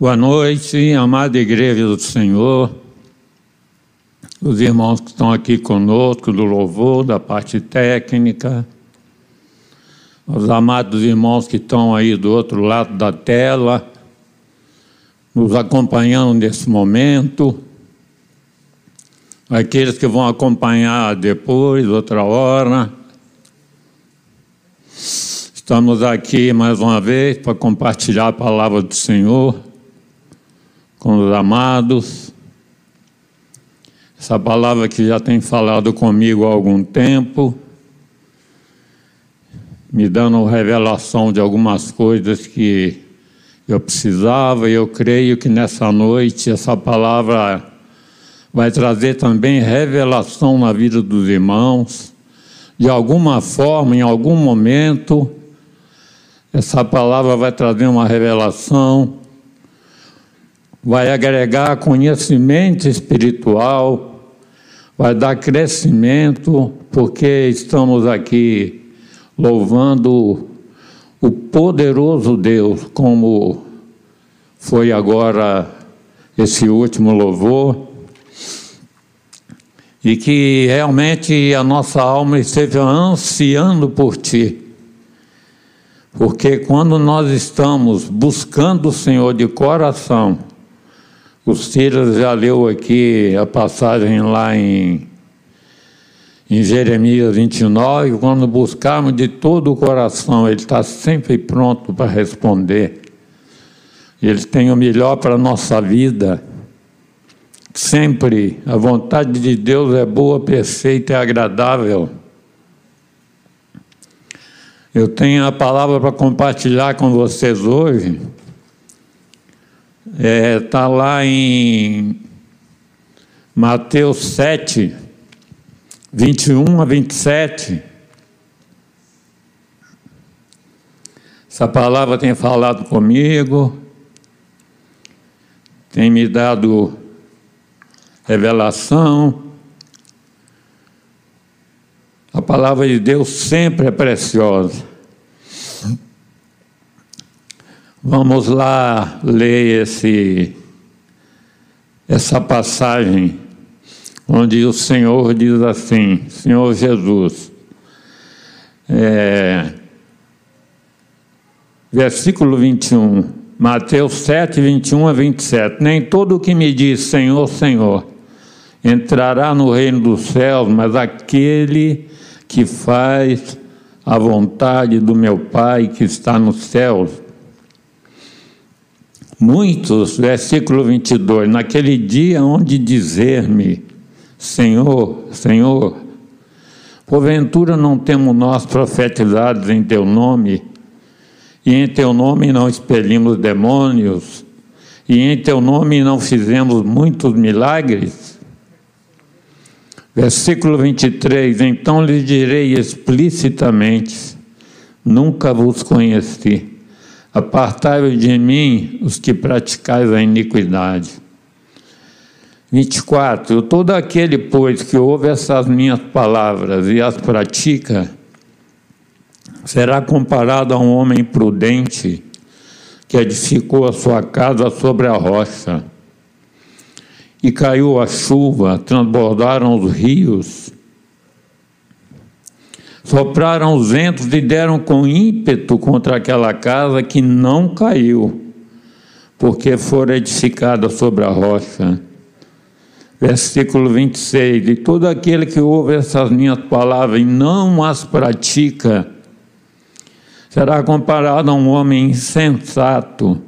Boa noite, amada Igreja do Senhor, os irmãos que estão aqui conosco, do louvor, da parte técnica, os amados irmãos que estão aí do outro lado da tela, nos acompanhando nesse momento, aqueles que vão acompanhar depois, outra hora. Estamos aqui mais uma vez para compartilhar a palavra do Senhor com os amados. Essa palavra que já tem falado comigo há algum tempo, me dando revelação de algumas coisas que eu precisava, e eu creio que nessa noite essa palavra vai trazer também revelação na vida dos irmãos. De alguma forma, em algum momento, essa palavra vai trazer uma revelação vai agregar conhecimento espiritual, vai dar crescimento, porque estamos aqui louvando o poderoso Deus, como foi agora esse último louvor, e que realmente a nossa alma esteja ansiando por Ti. Porque quando nós estamos buscando o Senhor de coração, o Silas já leu aqui a passagem lá em, em Jeremias 29, quando buscarmos de todo o coração, Ele está sempre pronto para responder. Ele tem o melhor para a nossa vida. Sempre a vontade de Deus é boa, perfeita e agradável. Eu tenho a palavra para compartilhar com vocês hoje Está é, tá lá em Mateus 7, 21 a 27. Essa palavra tem falado comigo, tem me dado revelação. A palavra de Deus sempre é preciosa. Vamos lá ler esse, essa passagem onde o Senhor diz assim, Senhor Jesus, é, versículo 21, Mateus 7, 21 a 27. Nem todo o que me diz Senhor, Senhor entrará no reino dos céus, mas aquele que faz a vontade do meu Pai que está nos céus. Muitos, versículo 22, naquele dia onde dizer-me, Senhor, Senhor, porventura não temos nós profetizados em teu nome, e em teu nome não expelimos demônios, e em teu nome não fizemos muitos milagres? Versículo 23: Então lhes direi explicitamente: Nunca vos conheci. Apartai-vos de mim os que praticais a iniquidade. 24. Todo aquele, pois, que ouve essas minhas palavras e as pratica, será comparado a um homem prudente que edificou a sua casa sobre a rocha. E caiu a chuva, transbordaram os rios, Sopraram os ventos e deram com ímpeto contra aquela casa que não caiu, porque fora edificada sobre a rocha. Versículo 26: E todo aquele que ouve essas minhas palavras e não as pratica, será comparado a um homem insensato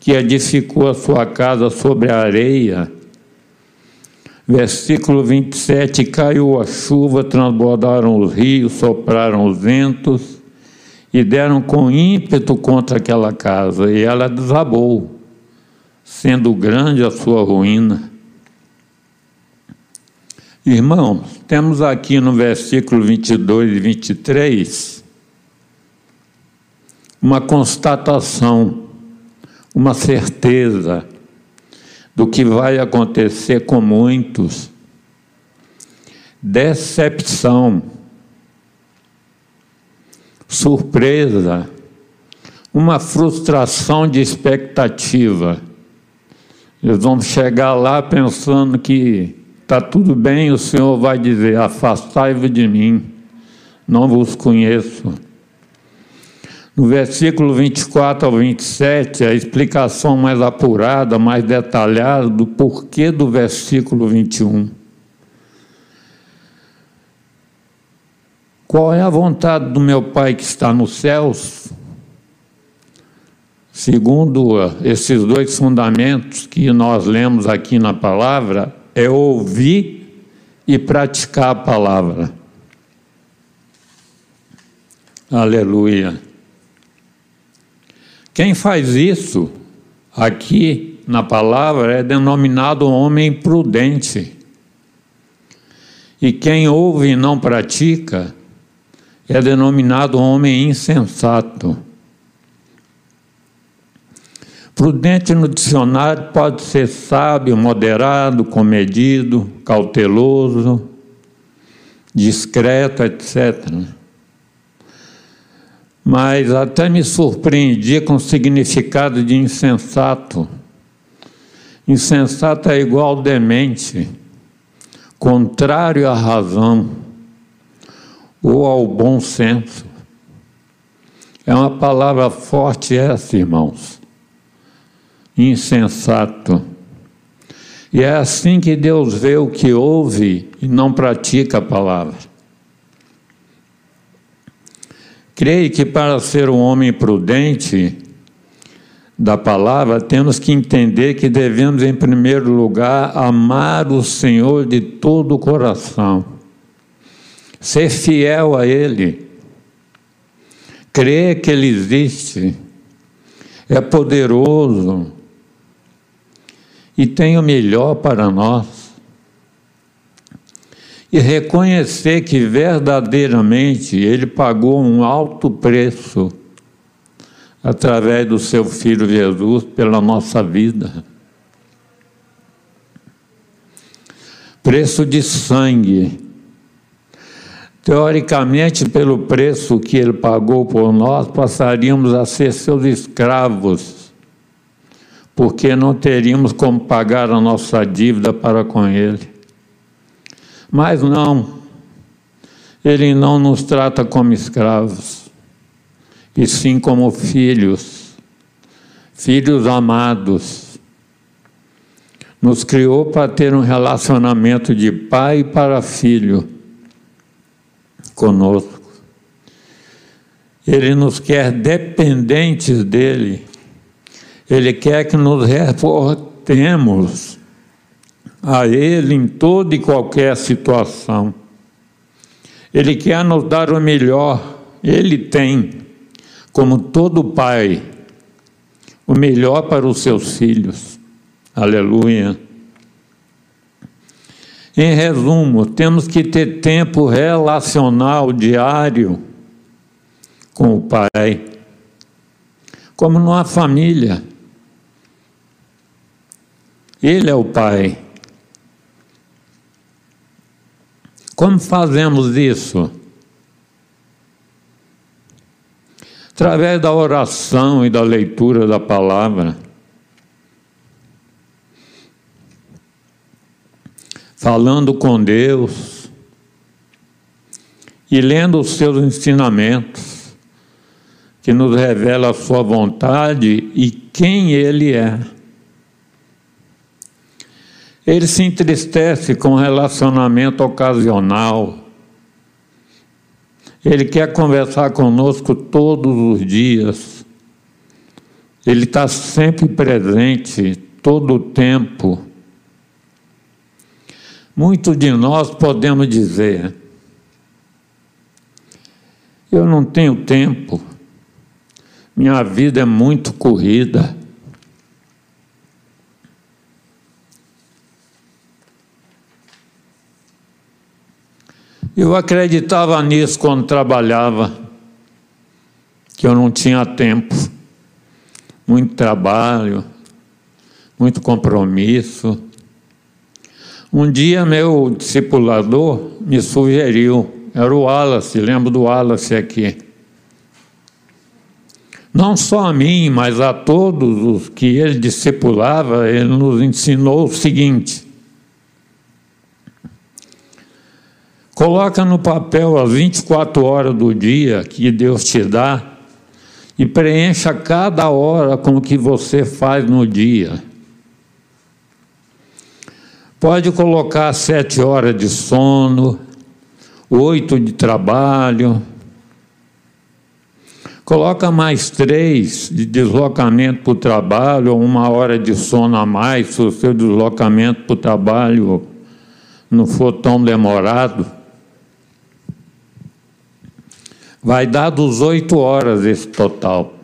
que edificou a sua casa sobre a areia Versículo 27: Caiu a chuva, transbordaram os rios, sopraram os ventos e deram com ímpeto contra aquela casa, e ela desabou, sendo grande a sua ruína. Irmãos, temos aqui no versículo 22 e 23 uma constatação, uma certeza do que vai acontecer com muitos. Decepção, surpresa, uma frustração de expectativa. Eles vão chegar lá pensando que está tudo bem, o Senhor vai dizer: Afastai-vos de mim, não vos conheço. No versículo 24 ao 27, a explicação mais apurada, mais detalhada do porquê do versículo 21. Qual é a vontade do meu Pai que está nos céus? Segundo esses dois fundamentos que nós lemos aqui na palavra, é ouvir e praticar a palavra. Aleluia. Quem faz isso aqui na palavra é denominado homem prudente. E quem ouve e não pratica é denominado homem insensato. Prudente no dicionário pode ser sábio, moderado, comedido, cauteloso, discreto, etc. Mas até me surpreendi com o significado de insensato. Insensato é igual demente, contrário à razão ou ao bom senso. É uma palavra forte essa, irmãos insensato. E é assim que Deus vê o que ouve e não pratica a palavra. Creio que para ser um homem prudente da palavra, temos que entender que devemos, em primeiro lugar, amar o Senhor de todo o coração, ser fiel a Ele, crer que Ele existe, é poderoso, e tem o melhor para nós. E reconhecer que verdadeiramente Ele pagou um alto preço através do seu Filho Jesus pela nossa vida. Preço de sangue. Teoricamente, pelo preço que ele pagou por nós, passaríamos a ser seus escravos porque não teríamos como pagar a nossa dívida para com Ele. Mas não, Ele não nos trata como escravos, e sim como filhos, filhos amados. Nos criou para ter um relacionamento de pai para filho conosco. Ele nos quer dependentes dele ele quer que nos reportemos a Ele em toda e qualquer situação. Ele quer nos dar o melhor, Ele tem, como todo pai, o melhor para os seus filhos. Aleluia. Em resumo, temos que ter tempo relacional diário com o Pai, como numa família. Ele é o Pai. Como fazemos isso? Através da oração e da leitura da palavra. Falando com Deus e lendo os seus ensinamentos, que nos revela a sua vontade e quem Ele é. Ele se entristece com relacionamento ocasional. Ele quer conversar conosco todos os dias. Ele está sempre presente, todo o tempo. Muitos de nós podemos dizer: eu não tenho tempo, minha vida é muito corrida. Eu acreditava nisso quando trabalhava, que eu não tinha tempo, muito trabalho, muito compromisso. Um dia meu discipulador me sugeriu, era o Wallace, lembro do Wallace aqui. Não só a mim, mas a todos os que ele discipulava, ele nos ensinou o seguinte: coloca no papel as 24 horas do dia que Deus te dá e preencha cada hora com o que você faz no dia. Pode colocar sete horas de sono, oito de trabalho, coloca mais três de deslocamento para o trabalho, ou uma hora de sono a mais, se o seu deslocamento para o trabalho não for tão demorado. Vai dar dos oito horas esse total.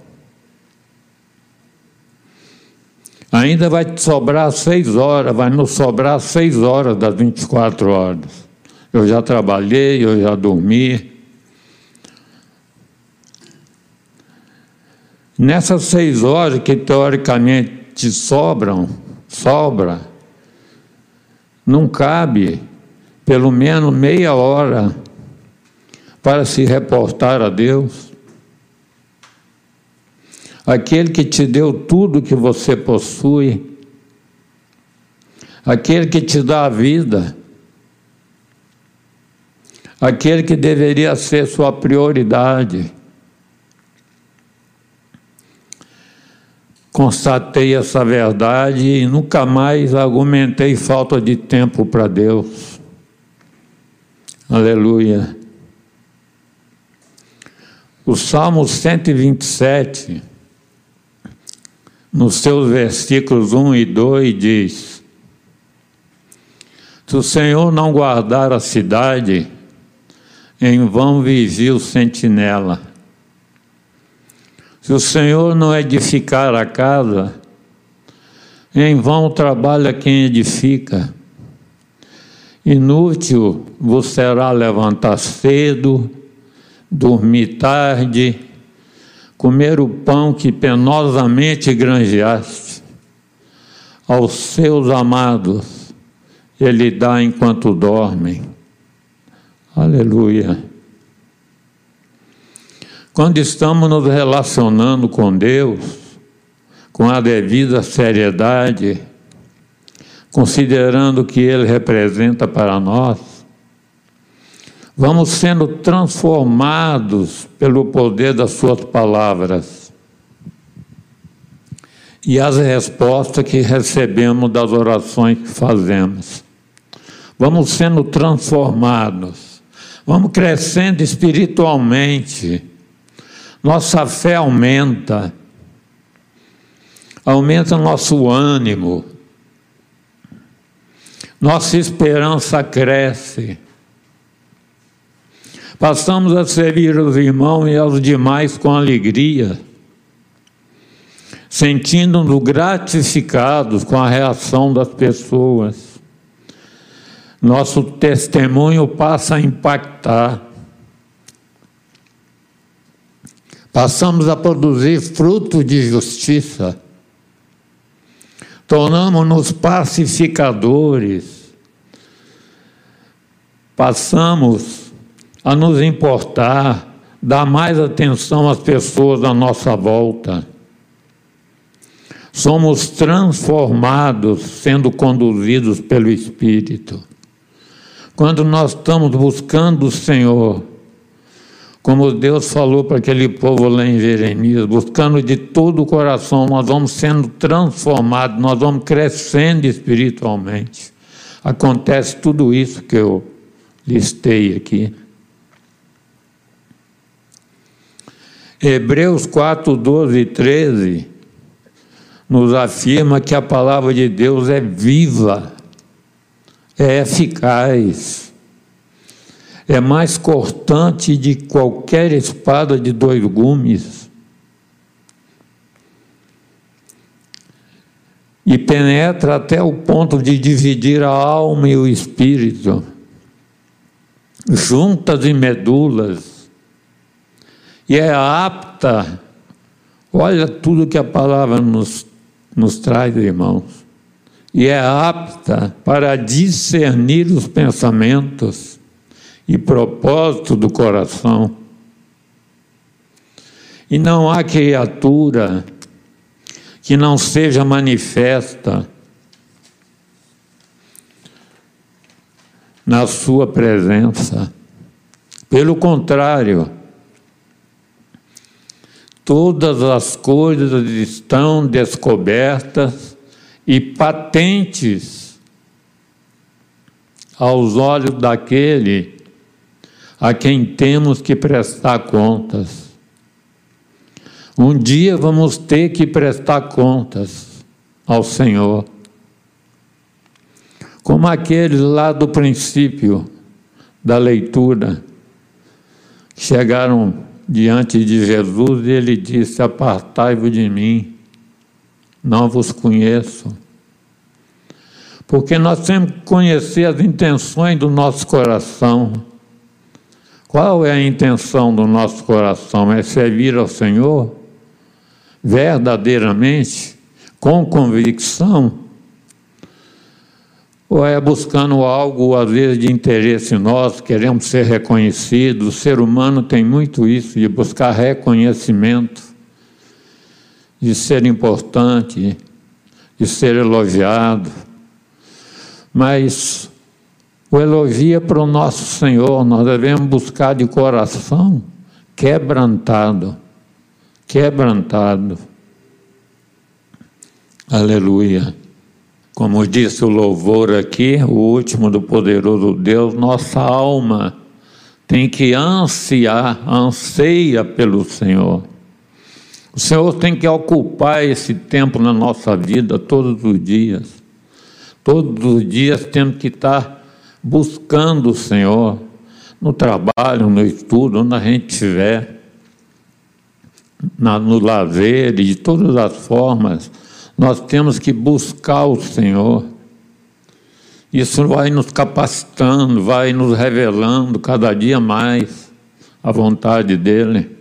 Ainda vai te sobrar seis horas, vai nos sobrar seis horas das 24 horas. Eu já trabalhei, eu já dormi. Nessas seis horas que teoricamente te sobram, sobra, não cabe pelo menos meia hora para se reportar a Deus aquele que te deu tudo que você possui, aquele que te dá a vida, aquele que deveria ser sua prioridade. Constatei essa verdade e nunca mais argumentei falta de tempo para Deus. Aleluia. O Salmo 127 nos seus versículos 1 e 2 diz: Se o Senhor não guardar a cidade, em vão vigia o sentinela. Se o Senhor não edificar a casa, em vão trabalha quem edifica. Inútil vos será levantar cedo, dormir tarde, comer o pão que penosamente granjeaste. Aos seus amados, Ele dá enquanto dormem. Aleluia. Quando estamos nos relacionando com Deus, com a devida seriedade, considerando o que Ele representa para nós, vamos sendo transformados pelo poder das Suas palavras. E as respostas que recebemos das orações que fazemos. Vamos sendo transformados, vamos crescendo espiritualmente, nossa fé aumenta, aumenta nosso ânimo, nossa esperança cresce Passamos a servir os irmãos e aos demais com alegria, sentindo-nos gratificados com a reação das pessoas. Nosso testemunho passa a impactar. Passamos a produzir fruto de justiça. Tornamos-nos pacificadores. Passamos a nos importar, dar mais atenção às pessoas à nossa volta. Somos transformados sendo conduzidos pelo Espírito. Quando nós estamos buscando o Senhor, como Deus falou para aquele povo lá em Jeremias, buscando de todo o coração, nós vamos sendo transformados, nós vamos crescendo espiritualmente. Acontece tudo isso que eu listei aqui. Hebreus 4, 12 e 13 nos afirma que a palavra de Deus é viva, é eficaz, é mais cortante de qualquer espada de dois gumes. E penetra até o ponto de dividir a alma e o espírito, juntas e medulas, e é apta. Olha tudo que a palavra nos, nos traz, irmãos. E é apta para discernir os pensamentos e propósitos do coração. E não há criatura que não seja manifesta na Sua presença. Pelo contrário, todas as coisas estão descobertas e patentes aos olhos daquele a quem temos que prestar contas. Um dia vamos ter que prestar contas ao Senhor. Como aqueles lá do princípio da leitura, chegaram diante de Jesus e ele disse: Apartai-vos de mim, não vos conheço. Porque nós temos que conhecer as intenções do nosso coração. Qual é a intenção do nosso coração? É servir ao Senhor? verdadeiramente, com convicção, ou é buscando algo, às vezes, de interesse nosso, queremos ser reconhecidos. O ser humano tem muito isso, de buscar reconhecimento, de ser importante, de ser elogiado. Mas o elogio é para o nosso Senhor, nós devemos buscar de coração quebrantado quebrantado. Aleluia. Como disse o louvor aqui, o último do poderoso Deus, nossa alma tem que ansiar, anseia pelo Senhor. O Senhor tem que ocupar esse tempo na nossa vida todos os dias. Todos os dias temos que estar buscando o Senhor, no trabalho, no estudo, onde a gente estiver na, no lazer e de todas as formas, nós temos que buscar o Senhor. Isso vai nos capacitando, vai nos revelando cada dia mais a vontade dEle.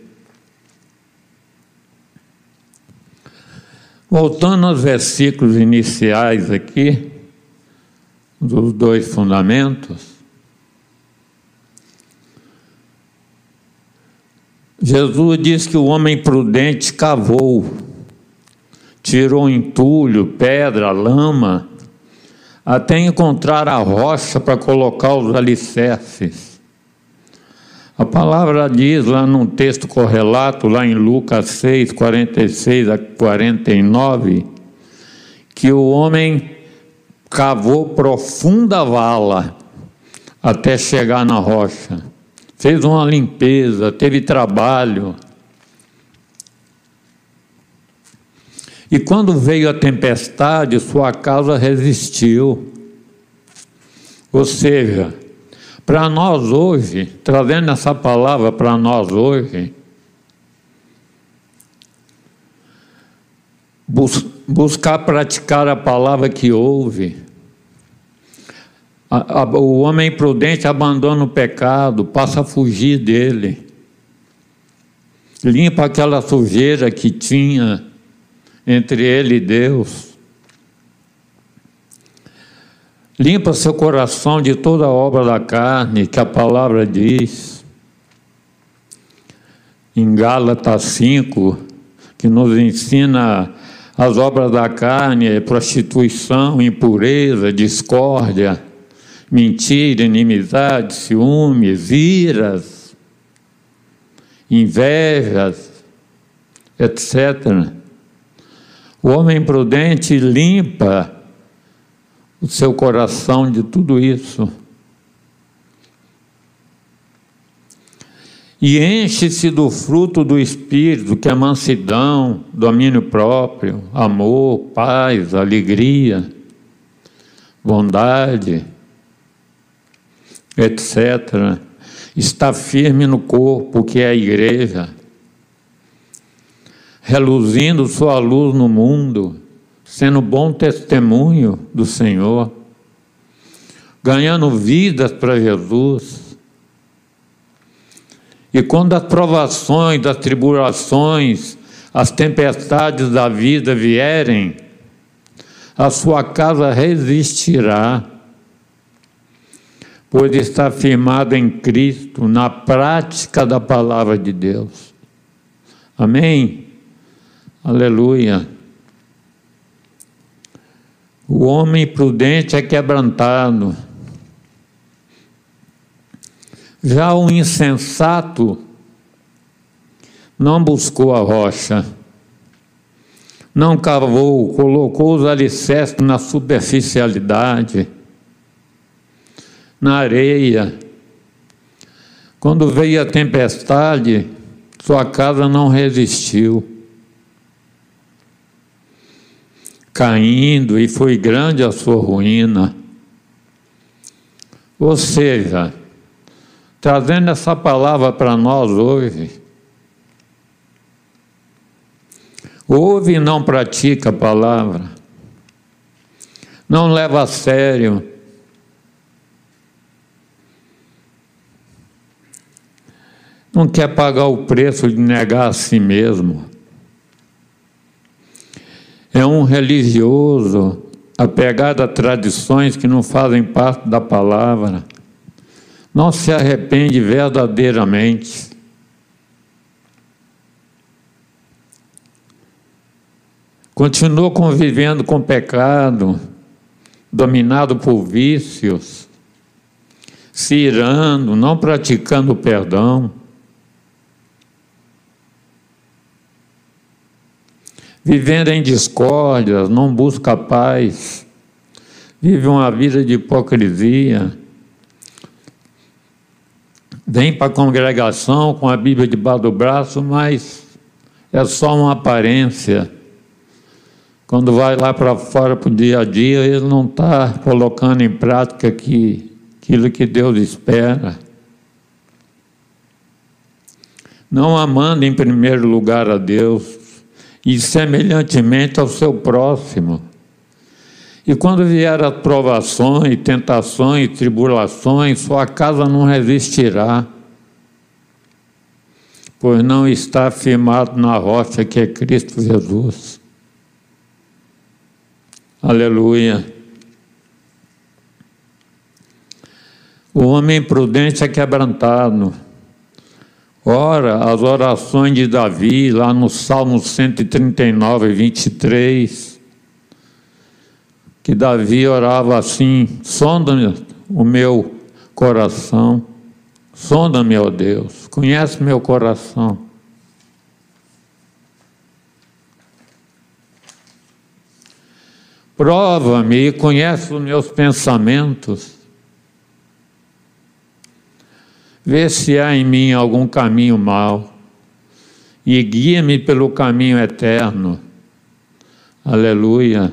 Voltando aos versículos iniciais aqui, dos dois fundamentos, Jesus diz que o homem prudente cavou, tirou entulho, pedra, lama, até encontrar a rocha para colocar os alicerces. A palavra diz lá num texto correlato, lá em Lucas 6, 46 a 49, que o homem cavou profunda vala até chegar na rocha fez uma limpeza, teve trabalho. E quando veio a tempestade, sua casa resistiu. Ou seja, para nós hoje, trazendo essa palavra para nós hoje, bus buscar praticar a palavra que ouve, o homem prudente abandona o pecado, passa a fugir dele. Limpa aquela sujeira que tinha entre ele e Deus. Limpa seu coração de toda obra da carne, que a palavra diz. Em Gálatas 5, que nos ensina as obras da carne, prostituição, impureza, discórdia mentira, inimizade, ciúmes, iras, invejas, etc. O homem prudente limpa o seu coração de tudo isso. E enche-se do fruto do Espírito, que é mansidão, domínio próprio, amor, paz, alegria, bondade, etc., está firme no corpo, que é a igreja, reluzindo sua luz no mundo, sendo bom testemunho do Senhor, ganhando vidas para Jesus. E quando as provações, as tribulações, as tempestades da vida vierem, a sua casa resistirá pois está firmado em Cristo, na prática da palavra de Deus. Amém? Aleluia. O homem prudente é quebrantado. Já o insensato não buscou a rocha, não cavou, colocou os alicerces na superficialidade, na areia. Quando veio a tempestade, sua casa não resistiu. Caindo, e foi grande a sua ruína. Ou seja, trazendo essa palavra para nós hoje, ouve e não pratica a palavra, não leva a sério, não quer pagar o preço de negar a si mesmo. É um religioso apegado a tradições que não fazem parte da palavra. Não se arrepende verdadeiramente. Continua convivendo com pecado, dominado por vícios, se irando, não praticando o perdão. Vivendo em discórdias, não busca paz, vive uma vida de hipocrisia, vem para a congregação com a Bíblia debaixo do braço, mas é só uma aparência. Quando vai lá para fora para o dia a dia, ele não está colocando em prática que, aquilo que Deus espera. Não amando em primeiro lugar a Deus, e semelhantemente ao seu próximo. E quando vier as provações, tentações, tribulações, sua casa não resistirá, pois não está firmado na rocha que é Cristo Jesus. Aleluia. O homem prudente é quebrantado Ora, as orações de Davi, lá no Salmo 139, 23, que Davi orava assim: sonda o meu coração, sonda-me, ó Deus, conhece meu coração. Prova-me e conhece os meus pensamentos Vê se há em mim algum caminho mau e guia-me pelo caminho eterno. Aleluia.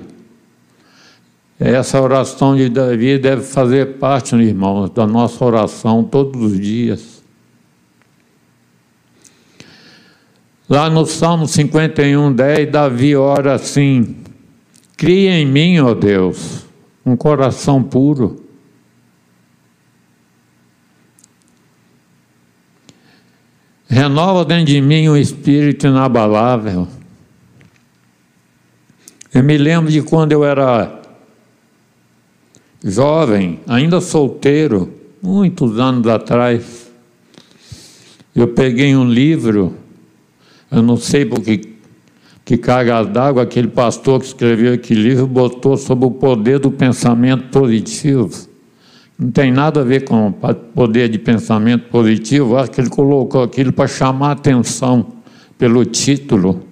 Essa oração de Davi deve fazer parte, irmãos, da nossa oração todos os dias. Lá no Salmo 51, 10, Davi ora assim: Cria em mim, ó Deus, um coração puro renova dentro de mim um espírito inabalável. Eu me lembro de quando eu era jovem, ainda solteiro, muitos anos atrás. Eu peguei um livro, eu não sei porque que carga d'água aquele pastor que escreveu aquele livro botou sobre o poder do pensamento positivo. Não tem nada a ver com poder de pensamento positivo, acho que ele colocou aquilo para chamar atenção pelo título.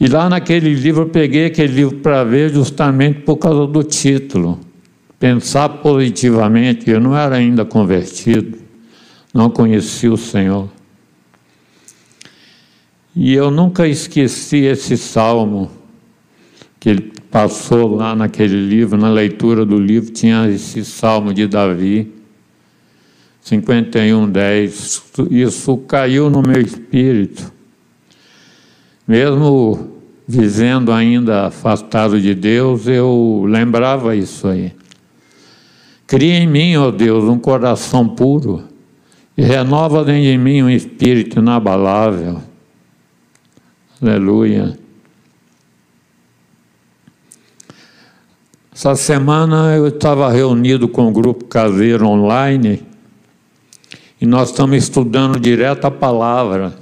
E lá naquele livro, eu peguei aquele livro para ver justamente por causa do título. Pensar positivamente, eu não era ainda convertido, não conhecia o Senhor. E eu nunca esqueci esse salmo que ele passou lá naquele livro, na leitura do livro, tinha esse salmo de Davi, 51, 10. Isso caiu no meu espírito. Mesmo vivendo ainda afastado de Deus, eu lembrava isso aí. Cria em mim, ó Deus, um coração puro e renova dentro de mim um espírito inabalável. Aleluia. Essa semana eu estava reunido com o grupo caseiro online e nós estamos estudando direto a palavra.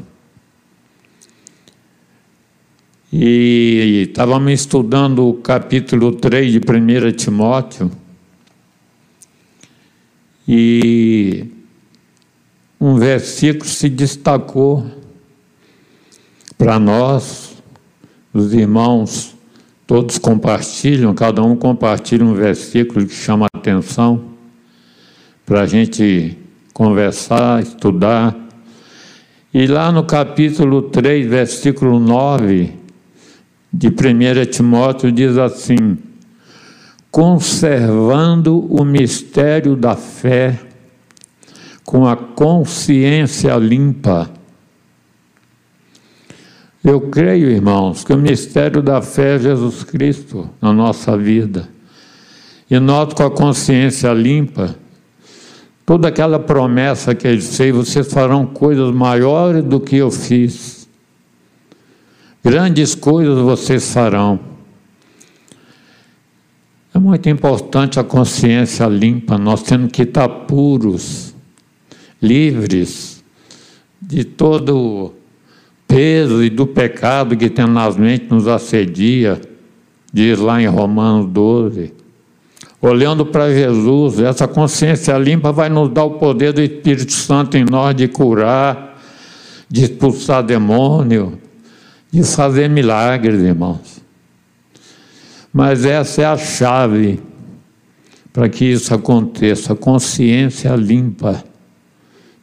E estávamos estudando o capítulo 3 de 1 Timóteo. E um versículo se destacou para nós, os irmãos, todos compartilham, cada um compartilha um versículo que chama a atenção para a gente conversar, estudar. E lá no capítulo 3, versículo 9 de 1 Timóteo, diz assim: conservando o mistério da fé com a consciência limpa. Eu creio, irmãos, que o mistério da fé é Jesus Cristo na nossa vida. E nós, com a consciência limpa, toda aquela promessa que ele fez, vocês farão coisas maiores do que eu fiz. Grandes coisas vocês farão. É muito importante a consciência limpa, nós temos que estar puros livres de todo peso e do pecado que tenazmente nos assedia, diz lá em Romanos 12. Olhando para Jesus, essa consciência limpa vai nos dar o poder do Espírito Santo em nós de curar, de expulsar demônio, de fazer milagres, irmãos. Mas essa é a chave para que isso aconteça, consciência limpa.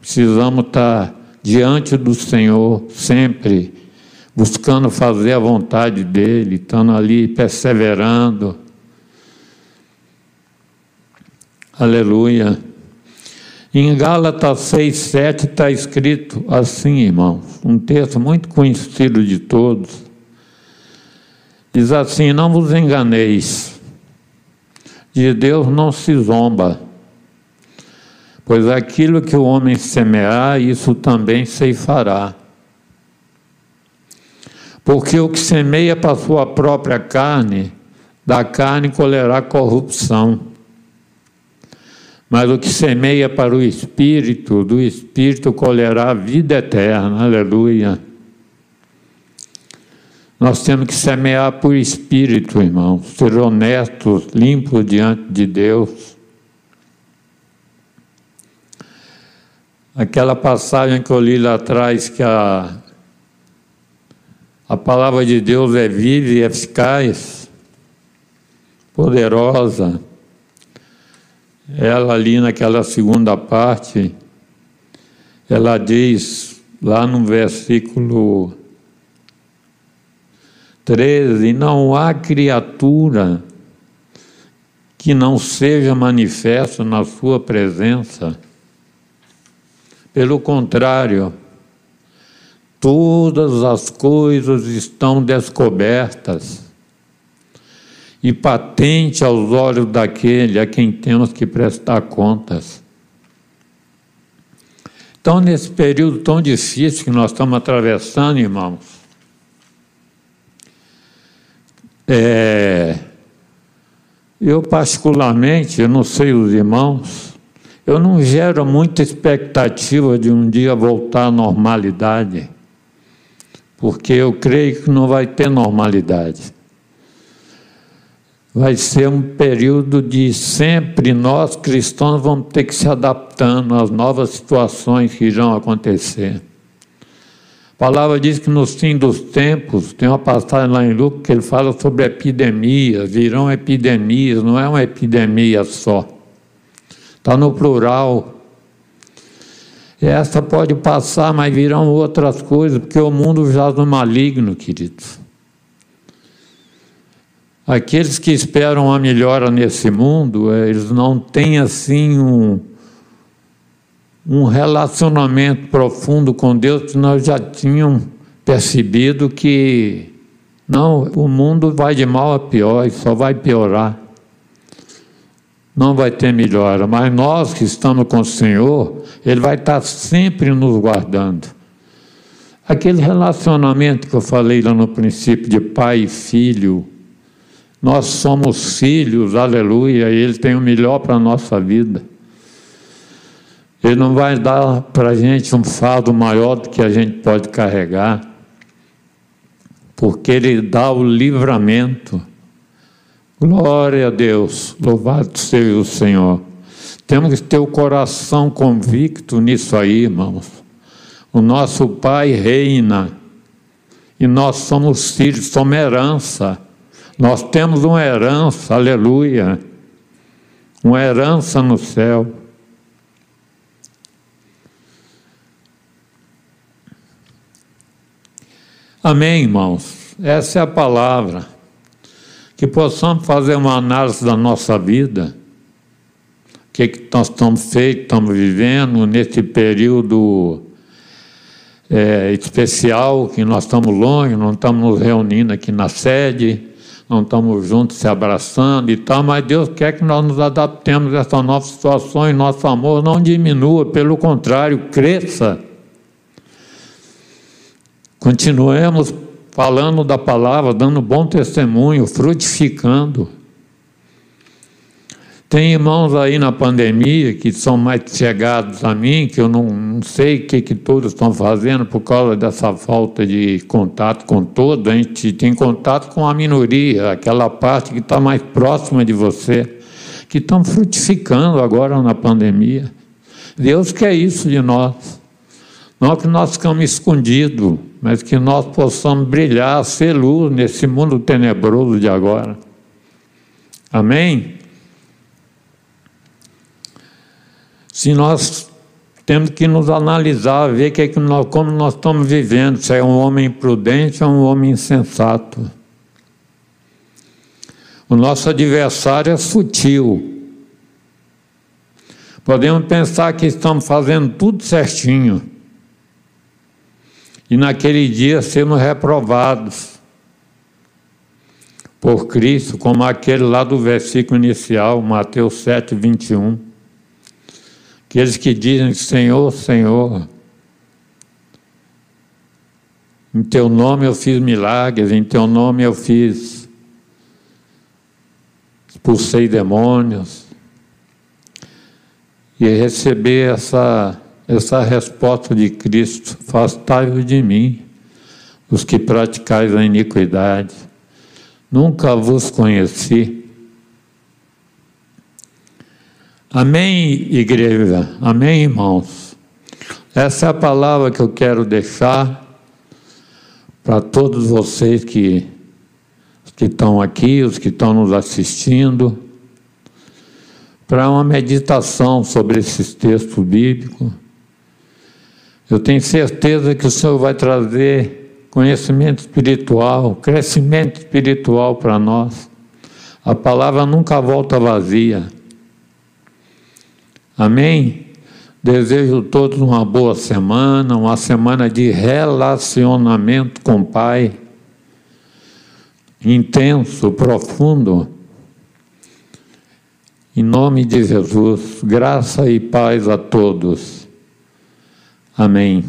Precisamos estar diante do Senhor sempre, buscando fazer a vontade dEle, estando ali perseverando. Aleluia. Em Gálatas 6, 7 está escrito assim, irmãos, um texto muito conhecido de todos. Diz assim: Não vos enganeis, de Deus não se zomba. Pois aquilo que o homem semear, isso também ceifará. Porque o que semeia para sua própria carne, da carne colherá corrupção. Mas o que semeia para o espírito, do espírito colherá vida eterna. Aleluia. Nós temos que semear por espírito, irmãos, ser honestos, limpos diante de Deus. Aquela passagem que eu li lá atrás, que a, a palavra de Deus é viva e eficaz, poderosa. Ela ali naquela segunda parte, ela diz lá no versículo 13: Não há criatura que não seja manifesta na Sua presença pelo contrário, todas as coisas estão descobertas e patente aos olhos daquele a quem temos que prestar contas. Então, nesse período tão difícil que nós estamos atravessando, irmãos, é, eu particularmente, eu não sei os irmãos, eu não gero muita expectativa de um dia voltar à normalidade, porque eu creio que não vai ter normalidade. Vai ser um período de sempre nós cristãos vamos ter que se adaptando às novas situações que irão acontecer. A palavra diz que no fim dos tempos, tem uma passagem lá em Lucas que ele fala sobre epidemias, virão epidemias, não é uma epidemia só. Está no plural. Essa pode passar, mas virão outras coisas, porque o mundo já no maligno, queridos. Aqueles que esperam a melhora nesse mundo, eh, eles não têm assim um, um relacionamento profundo com Deus, nós já tínhamos percebido que não, o mundo vai de mal a pior e só vai piorar não vai ter melhora, mas nós que estamos com o Senhor, Ele vai estar sempre nos guardando. Aquele relacionamento que eu falei lá no princípio de pai e filho, nós somos filhos, aleluia, e Ele tem o melhor para a nossa vida. Ele não vai dar para a gente um fardo maior do que a gente pode carregar. porque Ele dá o livramento. Glória a Deus, louvado seja o Senhor. Temos que ter o coração convicto nisso aí, irmãos. O nosso Pai reina e nós somos filhos, somos herança. Nós temos uma herança, aleluia, uma herança no céu. Amém, irmãos? Essa é a palavra. Que possamos fazer uma análise da nossa vida. O que, que nós estamos feito, estamos vivendo nesse período é, especial, que nós estamos longe, não estamos nos reunindo aqui na sede, não estamos juntos se abraçando e tal, mas Deus quer que nós nos adaptemos a essa nova situação e nosso amor não diminua, pelo contrário, cresça. Continuemos falando da palavra, dando bom testemunho, frutificando. Tem irmãos aí na pandemia que são mais chegados a mim, que eu não, não sei o que, que todos estão fazendo por causa dessa falta de contato com todos. A gente tem contato com a minoria, aquela parte que está mais próxima de você, que estão frutificando agora na pandemia. Deus quer isso de nós. Não que nós ficamos escondidos, mas que nós possamos brilhar, ser luz nesse mundo tenebroso de agora. Amém? Se nós temos que nos analisar, ver que é que nós, como nós estamos vivendo, se é um homem prudente ou um homem insensato. O nosso adversário é sutil. Podemos pensar que estamos fazendo tudo certinho e naquele dia sermos reprovados por Cristo, como aquele lá do versículo inicial, Mateus 7, 21. Aqueles que dizem, Senhor, Senhor, em teu nome eu fiz milagres, em teu nome eu fiz, expulsei demônios, e receber essa essa resposta de Cristo: Afastai-vos de mim, os que praticais a iniquidade, nunca vos conheci. Amém, igreja? Amém, irmãos? Essa é a palavra que eu quero deixar para todos vocês que, que estão aqui, os que estão nos assistindo, para uma meditação sobre esses textos bíblicos eu tenho certeza que o Senhor vai trazer conhecimento espiritual, crescimento espiritual para nós. A palavra nunca volta vazia. Amém? Desejo a todos uma boa semana, uma semana de relacionamento com o Pai, intenso, profundo. Em nome de Jesus, graça e paz a todos. Amém.